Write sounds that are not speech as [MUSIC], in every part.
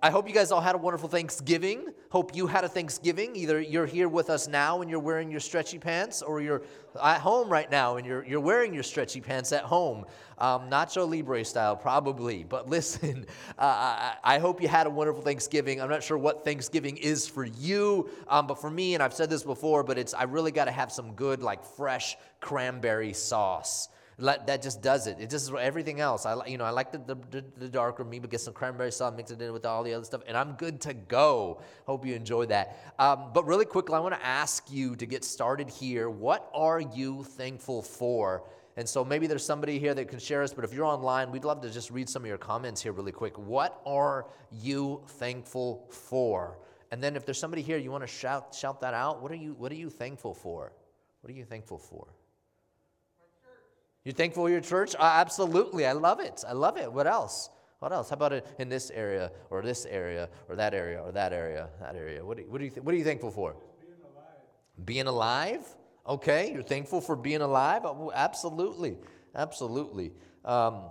I hope you guys all had a wonderful Thanksgiving. Hope you had a Thanksgiving. Either you're here with us now and you're wearing your stretchy pants, or you're at home right now and you're, you're wearing your stretchy pants at home. Um, Nacho Libre style, probably. But [LAUGHS] listen, uh, I, I, hope you had a wonderful Thanksgiving. I'm not sure what Thanksgiving is for you, um, but for me, and I've said this before, but it's I really got to have some good, like fresh cranberry sauce that just does it. It just is everything else. I you know I like the, the, the darker meat, but get some cranberry sauce, mix it in with all the other stuff, and I'm good to go. Hope you enjoy that. Um, but really quickly, I want to ask you to get started here. What are you thankful for? And so maybe there's somebody here that can share us, but if you're online, we'd love to just read some of your comments here really quick. What are you thankful for? And then if there's somebody here you want to shout shout that out, what are you what are you thankful for? What are you thankful for? You're thankful for your church? Uh, absolutely. I love it. I love it. What else? What else? How about it in this area or this area or that area or that area, that area? What, do you, what, do you th- what are you thankful for? Being alive. Being alive? Okay. You're thankful for being alive? Oh, absolutely. Absolutely. Um,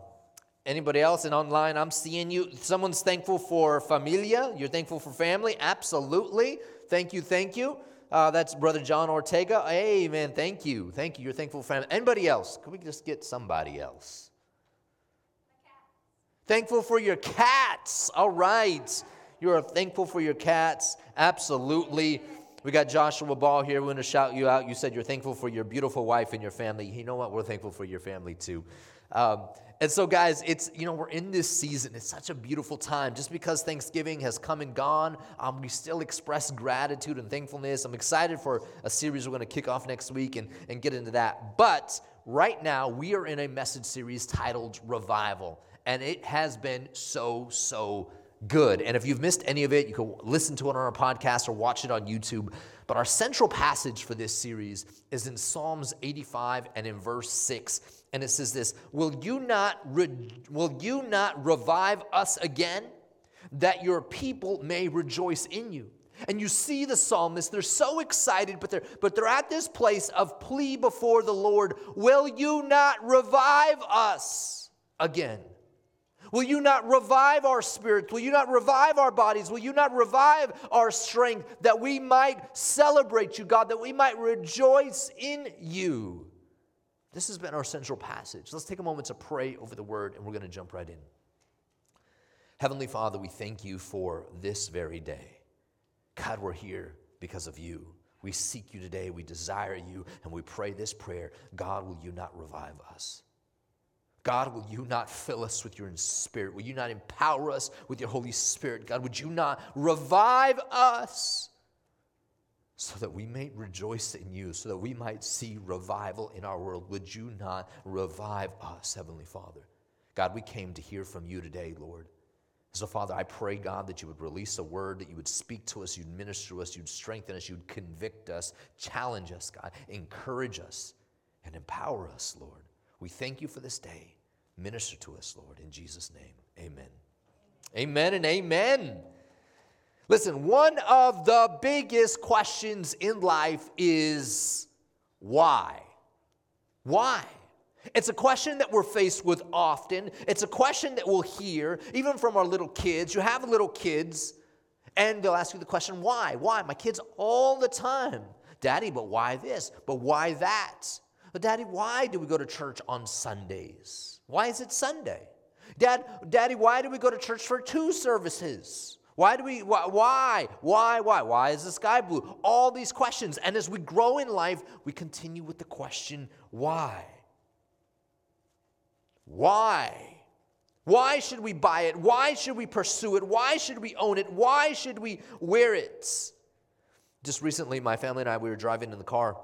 anybody else in online? I'm seeing you. Someone's thankful for familia. You're thankful for family? Absolutely. Thank you. Thank you. Uh, that's Brother John Ortega. Amen. Thank you. Thank you. You're thankful for family. Anybody else? Could we just get somebody else? Thankful for your cats. All right. You are thankful for your cats. Absolutely. We got Joshua Ball here. We're going to shout you out. You said you're thankful for your beautiful wife and your family. You know what? We're thankful for your family too. Um, and so, guys, it's, you know, we're in this season. It's such a beautiful time. Just because Thanksgiving has come and gone, um, we still express gratitude and thankfulness. I'm excited for a series we're going to kick off next week and, and get into that. But right now, we are in a message series titled Revival. And it has been so, so good. And if you've missed any of it, you can listen to it on our podcast or watch it on YouTube. But our central passage for this series is in Psalms 85 and in verse 6 and it says this will you not re- will you not revive us again that your people may rejoice in you? And you see the psalmist they're so excited but they're but they're at this place of plea before the lord will you not revive us again Will you not revive our spirits? Will you not revive our bodies? Will you not revive our strength that we might celebrate you, God, that we might rejoice in you? This has been our central passage. Let's take a moment to pray over the word, and we're going to jump right in. Heavenly Father, we thank you for this very day. God, we're here because of you. We seek you today, we desire you, and we pray this prayer God, will you not revive us? God, will you not fill us with your spirit? Will you not empower us with your Holy Spirit? God, would you not revive us? so that we may rejoice in you, so that we might see revival in our world. Would you not revive us, Heavenly Father? God, we came to hear from you today, Lord. So, Father, I pray, God, that you would release a word, that you would speak to us, you'd minister to us, you'd strengthen us, you'd convict us, challenge us, God, encourage us, and empower us, Lord. We thank you for this day. Minister to us, Lord, in Jesus' name. Amen. Amen and amen. Listen, one of the biggest questions in life is why? Why? It's a question that we're faced with often. It's a question that we'll hear even from our little kids. You have little kids, and they'll ask you the question, why? Why? My kids all the time. Daddy, but why this? But why that? But Daddy, why do we go to church on Sundays? Why is it Sunday? Dad, Daddy, why do we go to church for two services? Why do we, why, why, why, why? Why is the sky blue? All these questions. And as we grow in life, we continue with the question, why? Why? Why should we buy it? Why should we pursue it? Why should we own it? Why should we wear it? Just recently, my family and I, we were driving in the car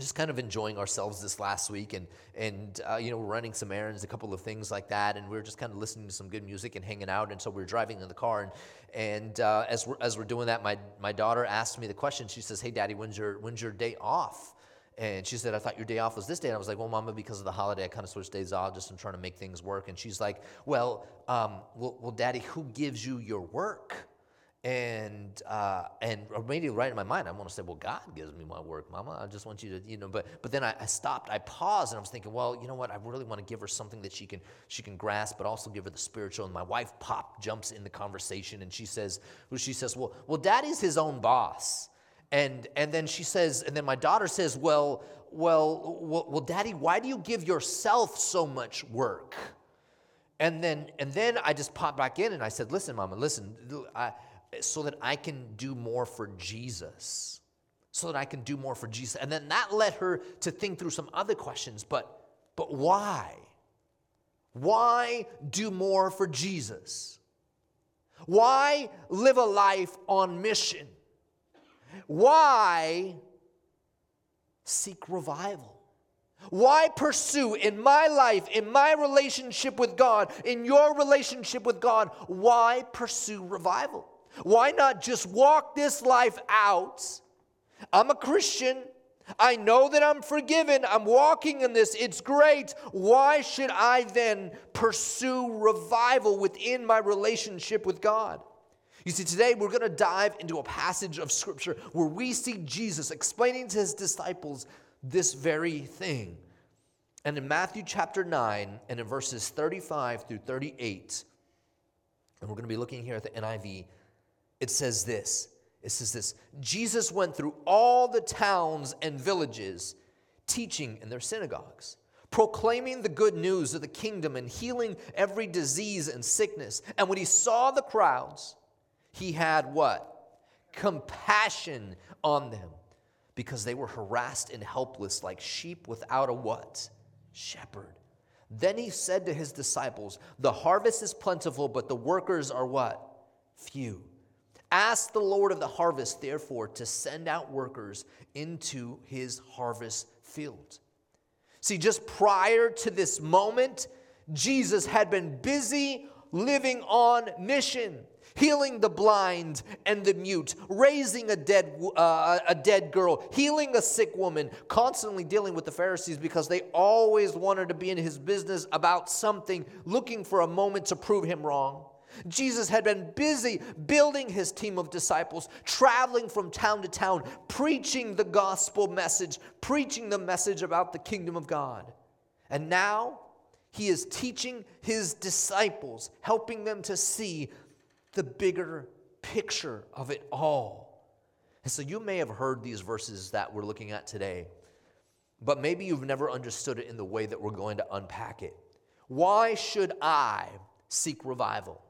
just kind of enjoying ourselves this last week and and uh, you know running some errands a couple of things like that and we were just kind of listening to some good music and hanging out and so we were driving in the car and and uh, as we're as we're doing that my my daughter asked me the question she says hey daddy when's your when's your day off and she said, I thought your day off was this day. And I was like, well, mama, because of the holiday, I kind of switched days off just in trying to make things work. And she's like, well, um, well, well, daddy, who gives you your work? And uh, and immediately right in my mind, I want to say, well, God gives me my work, Mama. I just want you to, you know. But but then I, I, stopped. I paused, and I was thinking, well, you know what? I really want to give her something that she can she can grasp, but also give her the spiritual. And my wife pop jumps in the conversation, and she says, well, she says, well, well, Daddy's his own boss, and and then she says, and then my daughter says, well, well, well, well Daddy, why do you give yourself so much work? And then and then I just popped back in, and I said, listen, Mama, listen, I so that I can do more for Jesus. So that I can do more for Jesus. And then that led her to think through some other questions, but but why? Why do more for Jesus? Why live a life on mission? Why seek revival? Why pursue in my life, in my relationship with God, in your relationship with God, why pursue revival? Why not just walk this life out? I'm a Christian. I know that I'm forgiven. I'm walking in this. It's great. Why should I then pursue revival within my relationship with God? You see, today we're going to dive into a passage of Scripture where we see Jesus explaining to his disciples this very thing. And in Matthew chapter 9 and in verses 35 through 38, and we're going to be looking here at the NIV it says this it says this Jesus went through all the towns and villages, teaching in their synagogues, proclaiming the good news of the kingdom and healing every disease and sickness. And when he saw the crowds, he had what? Compassion on them because they were harassed and helpless like sheep without a what? Shepherd. Then he said to his disciples, The harvest is plentiful, but the workers are what? Few. Ask the Lord of the harvest, therefore, to send out workers into his harvest field. See, just prior to this moment, Jesus had been busy living on mission, healing the blind and the mute, raising a dead, uh, a dead girl, healing a sick woman, constantly dealing with the Pharisees because they always wanted to be in his business about something, looking for a moment to prove him wrong. Jesus had been busy building his team of disciples, traveling from town to town, preaching the gospel message, preaching the message about the kingdom of God. And now he is teaching his disciples, helping them to see the bigger picture of it all. And so you may have heard these verses that we're looking at today, but maybe you've never understood it in the way that we're going to unpack it. Why should I seek revival?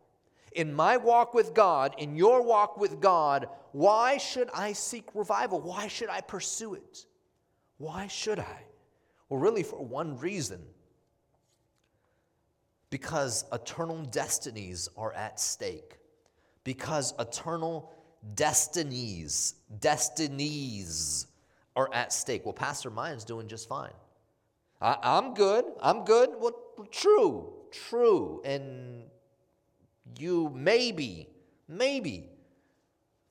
In my walk with God, in your walk with God, why should I seek revival? Why should I pursue it? Why should I? Well, really, for one reason because eternal destinies are at stake. Because eternal destinies, destinies are at stake. Well, Pastor Mayan's doing just fine. I, am good. I'm good. Well, true, true. And you maybe, maybe.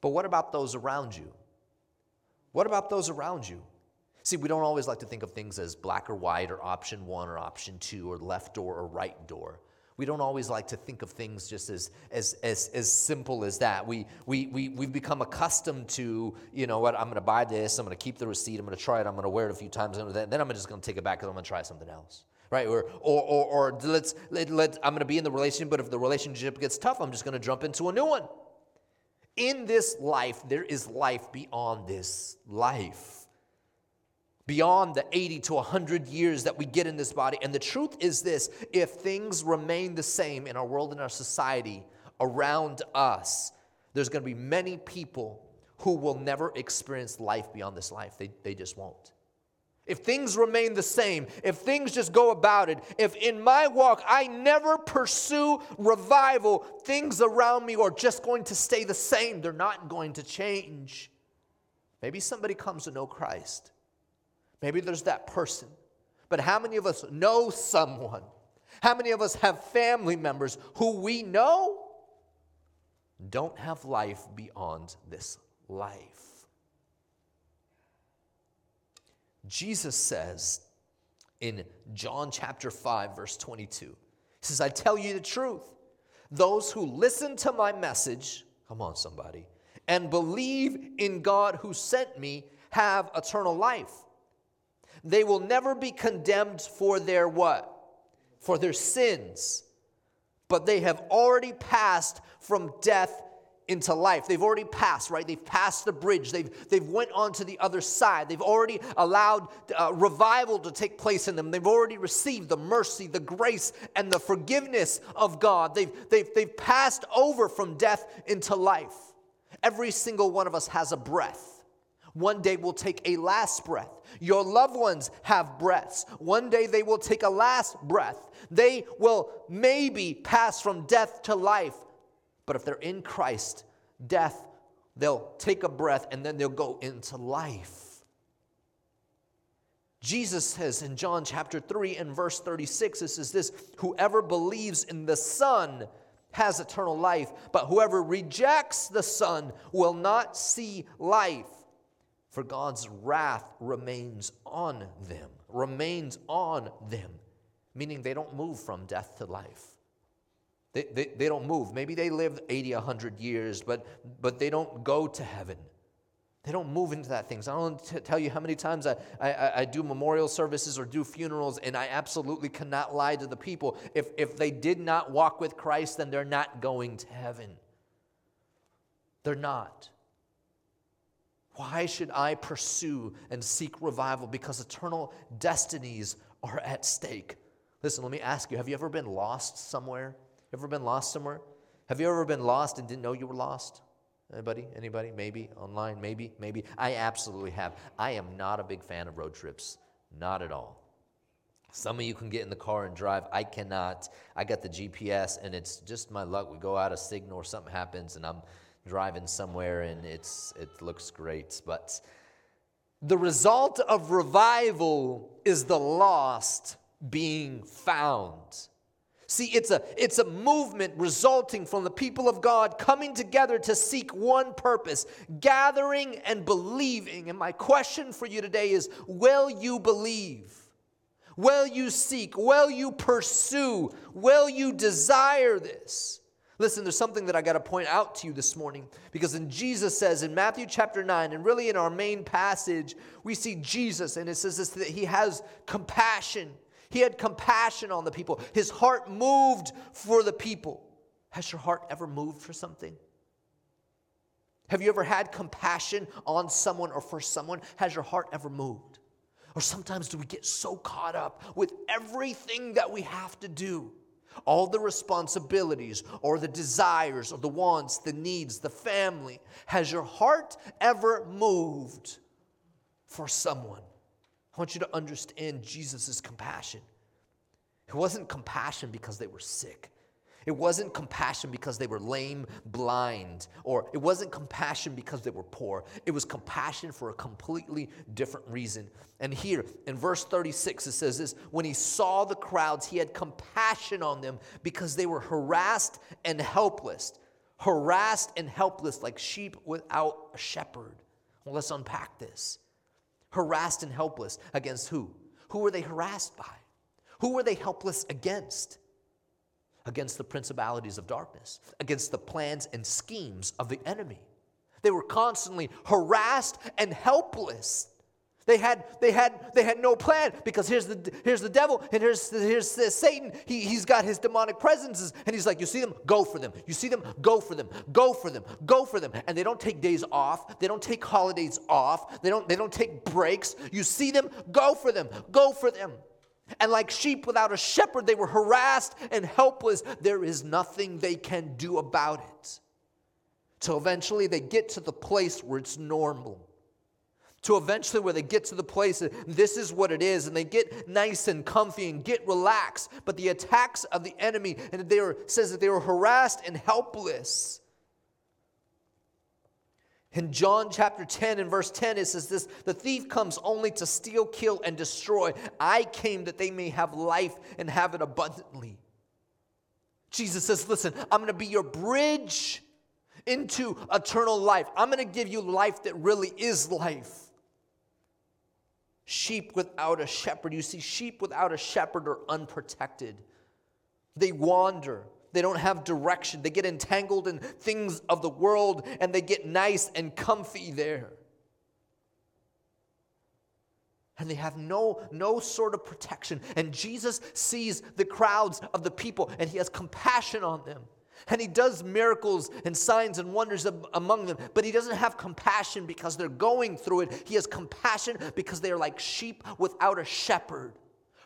But what about those around you? What about those around you? See, we don't always like to think of things as black or white or option one or option two or left door or right door. We don't always like to think of things just as, as, as, as simple as that. We, we, we, we've become accustomed to, you know what, I'm going to buy this, I'm going to keep the receipt, I'm going to try it, I'm going to wear it a few times, and then I'm just going to take it back because I'm going to try something else right? Or, or, or, or let's, let, let, I'm going to be in the relationship, but if the relationship gets tough, I'm just going to jump into a new one. In this life, there is life beyond this life. Beyond the 80 to 100 years that we get in this body. And the truth is this if things remain the same in our world and our society around us, there's going to be many people who will never experience life beyond this life. They, they just won't if things remain the same, if things just go about it, if in my walk I never pursue revival, things around me are just going to stay the same. They're not going to change. Maybe somebody comes to know Christ. Maybe there's that person. But how many of us know someone? How many of us have family members who we know don't have life beyond this life? Jesus says in John chapter 5, verse 22, He says, I tell you the truth. Those who listen to my message, Come on, somebody. And believe in God who sent me have eternal life. They will never be condemned for their what? For their sins. But they have already passed from death into life. They've already passed, right? They've passed the bridge. They've, they've went on to the other side. They've already allowed uh, revival to take place in them. They've already received the mercy, the grace, and the forgiveness of God. They've, they've, they've passed over from death into life. Every single one of us has a breath. One day we'll take a last breath. Your loved ones have breaths. One day they will take a last breath. They will maybe pass from death to life. But if they're in Christ, death, they'll take a breath and then they'll go into life. Jesus says in John chapter 3 and verse 36, this is this Whoever believes in the Son has eternal life, but whoever rejects the Son will not see life for God's wrath remains on them, remains on them, meaning they don't move from death to life. They, they, they don't move. Maybe they live 80, 100 years, but, but they don't go to heaven. They don't move into that things. I don't t- tell you how many times I, I, I do memorial services or do funerals, and I absolutely cannot lie to the people. If, if they did not walk with Christ, then they're not going to heaven. They're not. Why should I pursue and seek revival? Because eternal destinies are at stake. Listen, let me ask you have you ever been lost somewhere? Ever been lost somewhere? Have you ever been lost and didn't know you were lost? Anybody? Anybody? Maybe online? Maybe? Maybe? I absolutely have. I am not a big fan of road trips. Not at all. Some of you can get in the car and drive. I cannot. I got the GPS and it's just my luck. We go out of signal or something happens and I'm driving somewhere and it's it looks great but the result of revival is the lost being found see it's a it's a movement resulting from the people of god coming together to seek one purpose gathering and believing. And my question for you today is will you believe? Will you seek? Will you pursue? Will you desire this? Listen, there's something that I got to point out to you this morning because in Jesus says in Matthew chapter 9, and really in our main passage, we see Jesus, and it says this that he has compassion. He had compassion on the people. His heart moved for the people. Has your heart ever moved for something? Have you ever had compassion on someone or for someone? Has your heart ever moved? Or sometimes do we get so caught up with everything that we have to do all the responsibilities or the desires or the wants, the needs, the family. Has your heart ever moved for someone? I want you to understand Jesus' compassion. It wasn't compassion because they were sick. It wasn't compassion because they were lame, blind, or it wasn't compassion because they were poor. It was compassion for a completely different reason. And here in verse 36, it says this When he saw the crowds, he had compassion on them because they were harassed and helpless. Harassed and helpless like sheep without a shepherd. Well, let's unpack this. Harassed and helpless against who? Who were they harassed by? Who were they helpless against? against the principalities of darkness, against the plans and schemes of the enemy. They were constantly harassed and helpless. They had, they had, they had no plan because here's the, here's the devil and here's, here's Satan. He, he's got his demonic presences and he's like, You see them? Go for them. You see them? Go for them. Go for them. Go for them. And they don't take days off. They don't take holidays off. They don't, they don't take breaks. You see them? Go for them. Go for them. And like sheep without a shepherd, they were harassed and helpless. There is nothing they can do about it. Till eventually they get to the place where it's normal. To eventually where they get to the place that this is what it is, and they get nice and comfy and get relaxed. But the attacks of the enemy, and they were says that they were harassed and helpless. In John chapter 10 and verse 10, it says this The thief comes only to steal, kill, and destroy. I came that they may have life and have it abundantly. Jesus says, Listen, I'm going to be your bridge into eternal life. I'm going to give you life that really is life. Sheep without a shepherd. You see, sheep without a shepherd are unprotected, they wander. They don't have direction. They get entangled in things of the world and they get nice and comfy there. And they have no, no sort of protection. And Jesus sees the crowds of the people and he has compassion on them. And he does miracles and signs and wonders among them, but he doesn't have compassion because they're going through it. He has compassion because they are like sheep without a shepherd,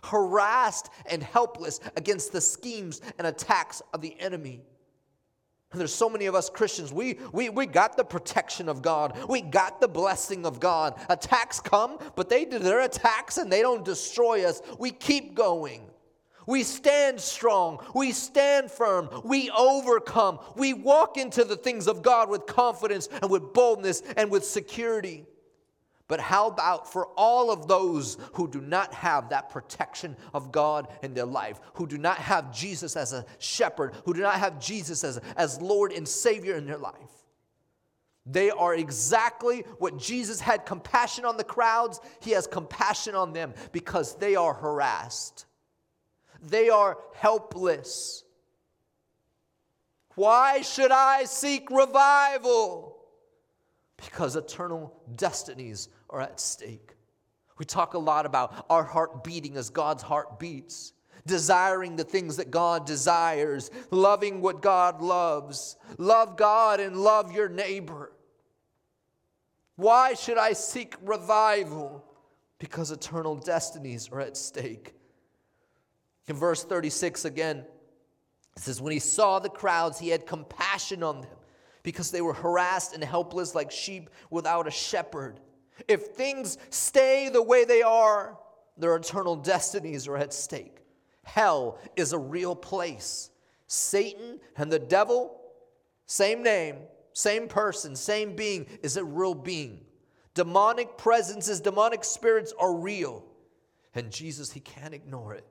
harassed and helpless against the schemes and attacks of the enemy. And there's so many of us Christians, we, we, we got the protection of God. We got the blessing of God. Attacks come, but they do their attacks and they don't destroy us. We keep going. We stand strong. We stand firm. We overcome. We walk into the things of God with confidence and with boldness and with security. But how about for all of those who do not have that protection of God in their life, who do not have Jesus as a shepherd, who do not have Jesus as, as Lord and Savior in their life? They are exactly what Jesus had compassion on the crowds, He has compassion on them because they are harassed they are helpless. Why should I seek revival? Because eternal destinies are at stake. We talk a lot about our heart beating as God's heart beats, desiring the things that God desires, loving what God loves. Love God and love your neighbor. Why should I seek revival? Because eternal destinies are at stake. In verse 36 again, it says, When he saw the crowds, he had compassion on them because they were harassed and helpless like sheep without a shepherd. If things stay the way they are, their eternal destinies are at stake. Hell is a real place. Satan and the devil, same name, same person, same being, is a real being. Demonic presences, demonic spirits are real. And Jesus, he can't ignore it.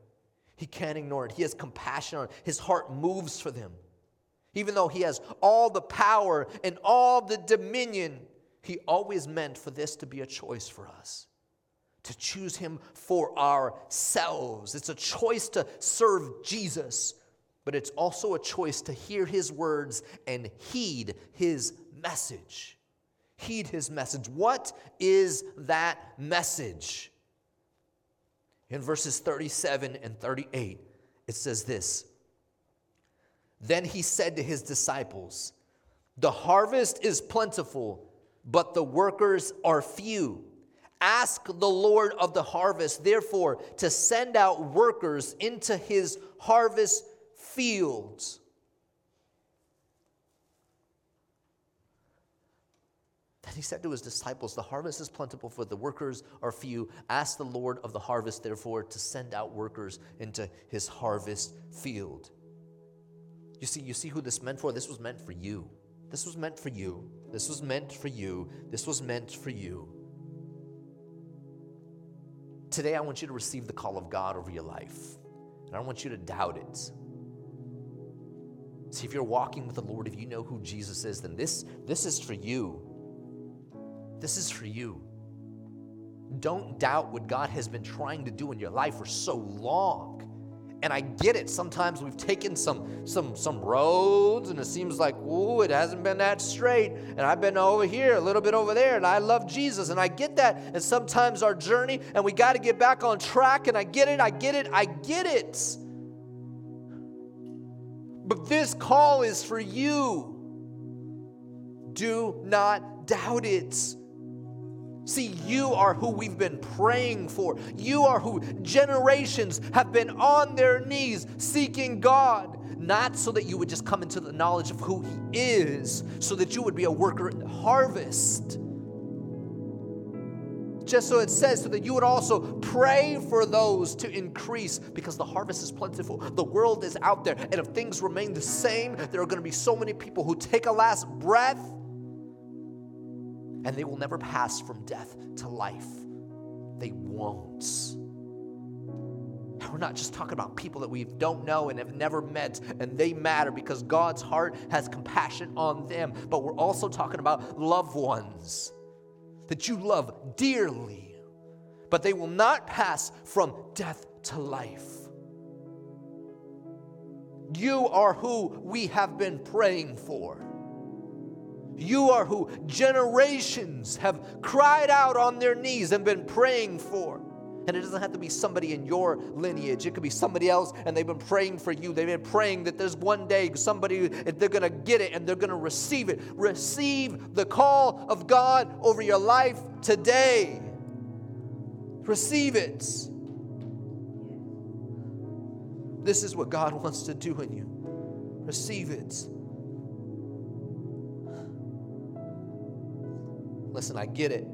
He can't ignore it. He has compassion on it. His heart moves for them. Even though he has all the power and all the dominion, he always meant for this to be a choice for us. To choose him for ourselves. It's a choice to serve Jesus, but it's also a choice to hear his words and heed his message. Heed his message. What is that message? In verses 37 and 38, it says this Then he said to his disciples, The harvest is plentiful, but the workers are few. Ask the Lord of the harvest, therefore, to send out workers into his harvest fields. Then he said to his disciples, The harvest is plentiful, for the workers are few. Ask the Lord of the harvest, therefore, to send out workers into his harvest field. You see, you see who this meant for? This was meant for you. This was meant for you. This was meant for you. This was meant for you. Today, I want you to receive the call of God over your life. And I don't want you to doubt it. See, if you're walking with the Lord, if you know who Jesus is, then this, this is for you. This is for you. Don't doubt what God has been trying to do in your life for so long. And I get it. Sometimes we've taken some some some roads and it seems like, ooh, it hasn't been that straight. And I've been over here, a little bit over there, and I love Jesus. And I get that. And sometimes our journey, and we got to get back on track. And I get it, I get it, I get it. But this call is for you. Do not doubt it. See, you are who we've been praying for. You are who generations have been on their knees seeking God, not so that you would just come into the knowledge of who He is, so that you would be a worker in the harvest. Just so it says, so that you would also pray for those to increase because the harvest is plentiful. The world is out there. And if things remain the same, there are going to be so many people who take a last breath and they will never pass from death to life. They won't. We're not just talking about people that we don't know and have never met, and they matter because God's heart has compassion on them, but we're also talking about loved ones that you love dearly, but they will not pass from death to life. You are who we have been praying for. You are who generations have cried out on their knees and been praying for. And it doesn't have to be somebody in your lineage. It could be somebody else, and they've been praying for you. They've been praying that there's one day somebody, they're going to get it and they're going to receive it. Receive the call of God over your life today. Receive it. This is what God [LAUGHS] wants to do in you. Receive it. Listen, I get it.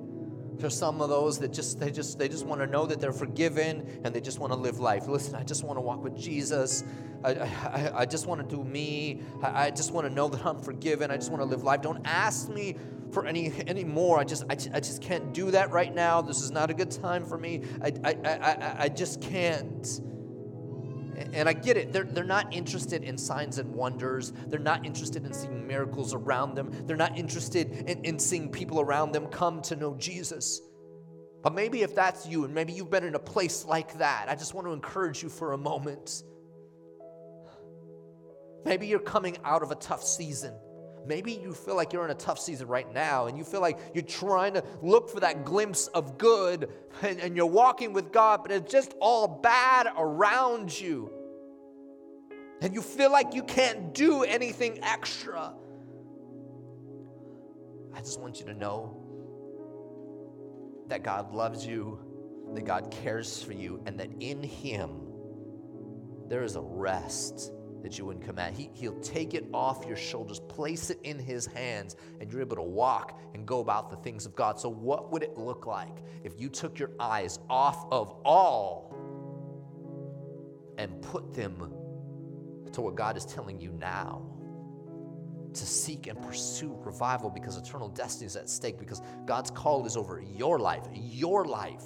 There's some of those that just they just they just want to know that they're forgiven and they just want to live life. Listen, I just want to walk with Jesus. I, I, I just want to do me. I, I just want to know that I'm forgiven. I just want to live life. Don't ask me for any any more. I just I, I just can't do that right now. This is not a good time for me. I I, I, I just can't. And I get it. They're, they're not interested in signs and wonders. They're not interested in seeing miracles around them. They're not interested in, in seeing people around them come to know Jesus. But maybe if that's you, and maybe you've been in a place like that, I just want to encourage you for a moment. Maybe you're coming out of a tough season. Maybe you feel like you're in a tough season right now and you feel like you're trying to look for that glimpse of good and, and, you're walking with God, but it's just all bad around you. And you feel like you can't do anything extra. I just want you to know that God loves you, that God cares for you, and that in Him there is a rest that you wouldn't come at. He, he'll take it off your shoulders, place it in His hands, and you're able to walk and go about the things of God. So, what would it look like if you took your eyes off of all and put them to what God is telling you now? To seek and pursue revival because eternal destiny is at stake, because God's call is over your life, your life.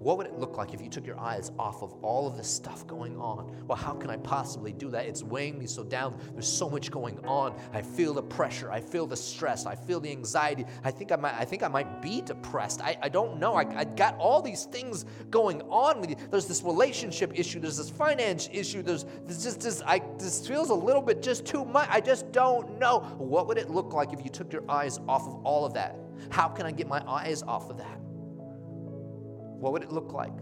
What would it look like if you took your eyes off of all of this stuff going on? Well, how can I possibly do that? It's weighing me so down. There's so much going on. I feel the pressure. I feel the stress. I feel the anxiety. I think I might, I think I might be depressed. I, I don't know. I, I got all these things going on with you. There's this relationship issue. There's this finance issue. There's, this just this, I, this feels a little bit just too much. I just don't know. What would it look like if you took your eyes off of all of that? How can I get my eyes off of that? What would it look like?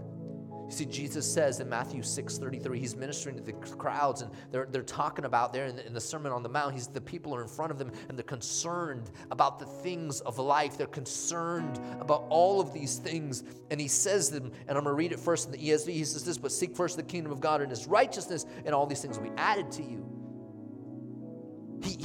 You see, Jesus says in Matthew 6 33, he's ministering to the crowds, and they're, they're talking about there in the, in the Sermon on the Mount. He's, the people are in front of them, and they're concerned about the things of life. They're concerned about all of these things. And he says them, and I'm going to read it first in the ESV. He says this, but seek first the kingdom of God and his righteousness, and all these things will be added to you.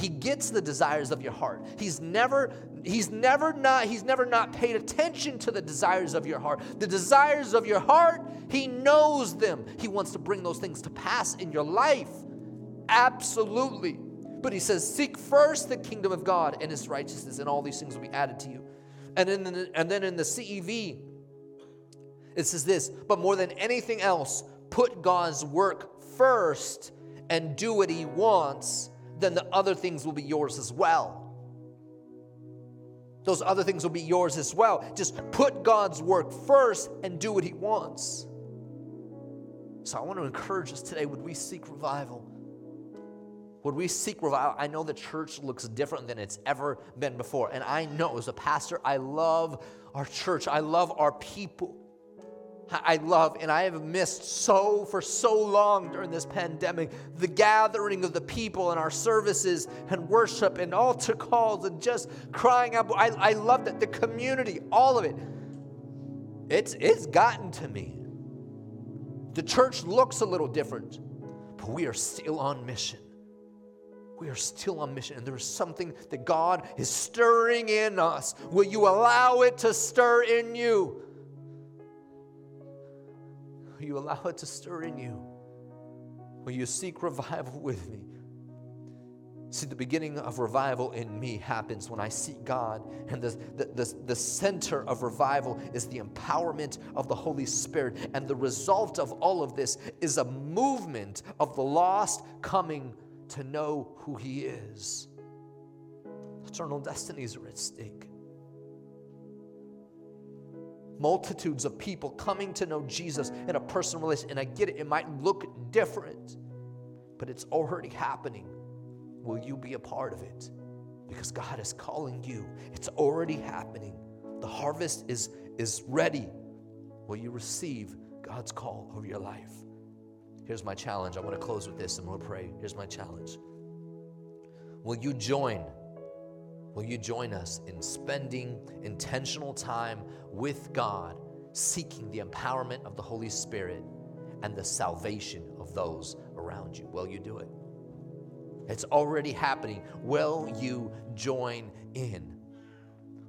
He, gets the desires of your heart. He's never, he's never not, he's never not paid attention to the desires of your heart. The desires of your heart, he knows them. He wants to bring those things to pass in your life. Absolutely. But he says, seek first the kingdom of God and his righteousness, and all these things will be added to you. And, in the, and then in the CEV, it says this, but more than anything else, put God's work first and do what he wants then the other things will be yours as well. Those other things will be yours as well. Just put God's work first and do what He wants. So I want to encourage us today would we seek revival? Would we seek revival? I know the church looks different than it's ever been before. And I know as a pastor, I love our church, I love our people. I love and I have missed so for so long during this pandemic the gathering of the people and our services and worship and altar calls and just crying out. I, I love that the community, all of it. It's it's gotten to me. The church looks a little different, but we are still on mission. We are still on mission, and there is something that God is stirring in us. Will you allow it to stir in you? Will you allow it to stir in you? Will you seek revival with me? See, the beginning of revival in me happens when I seek God. And the, the, the, the, center of revival is the empowerment of the Holy Spirit. And the result of all of this is a movement of the lost coming to know who He is. Eternal destinies are at stake multitudes of people coming to know Jesus in a personal relationship. And I get it, it might look different. but it's already happening. Will you be a part of it? Because God is calling you. It's already happening. The harvest is, is ready. Will you receive God's call over your life? Here's my challenge. I want to close with this and we'll pray. Here's my challenge. Will you join? Will you join us in spending intentional time with God, seeking the empowerment of the Holy Spirit and the salvation of those around you? Will you do it? It's already happening. Will you join in?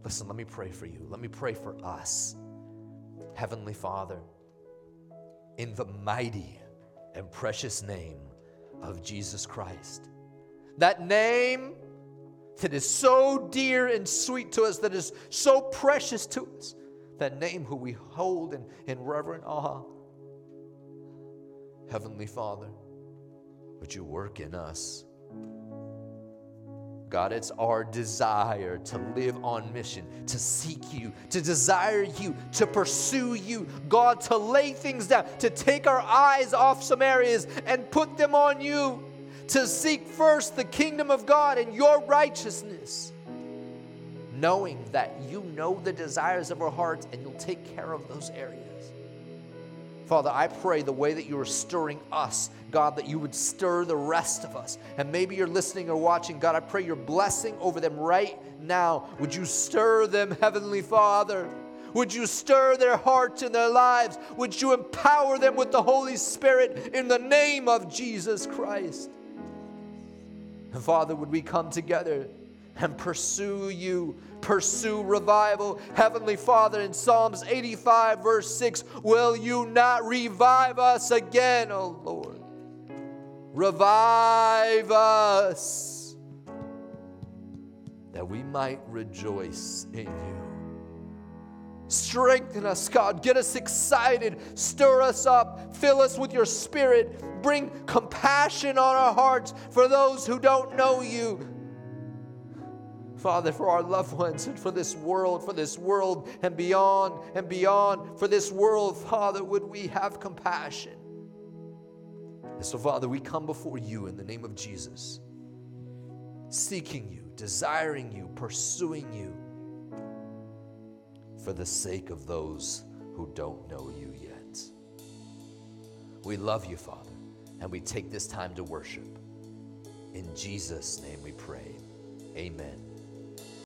Listen, let me pray for you. Let me pray for us. Heavenly Father, in the mighty and precious name of Jesus Christ, that name that is so dear and sweet to us, that is so precious to us, that name who we hold in, in reverent awe. Heavenly Father, would you work in us? God, it's our desire to live on mission, to seek you, to desire you, to pursue you. God, to lay things down, to take our eyes off some areas and put them on you, to seek first the kingdom of God and your righteousness, knowing that you know the desires of our hearts and you'll take care of those areas. Father, I pray the way that you are stirring us, God, that you would stir the rest of us. And maybe you're listening or watching, God, I pray your blessing over them right now. Would you stir them, Heavenly Father? Would you stir their hearts and their lives? Would you empower them with the Holy Spirit in the name of Jesus Christ? And Father, would we come together and pursue you pursue revival. Heavenly Father, in Psalms 85, verse 6, will you not revive us again, O oh Lord? Revive us that we might rejoice in you. Strengthen us, God. Get us excited. Stir us up. Fill us with your spirit. Bring compassion on our hearts for those who don't know you. Father, for our loved ones and for this world, for this world and beyond and beyond, for this world, Father, would we have compassion? And so, Father, we come before you in the name of Jesus, seeking you, desiring you, pursuing you for the sake of those who don't know you. We love you, Father, and we take this time to worship. In Jesus' name we pray. Amen.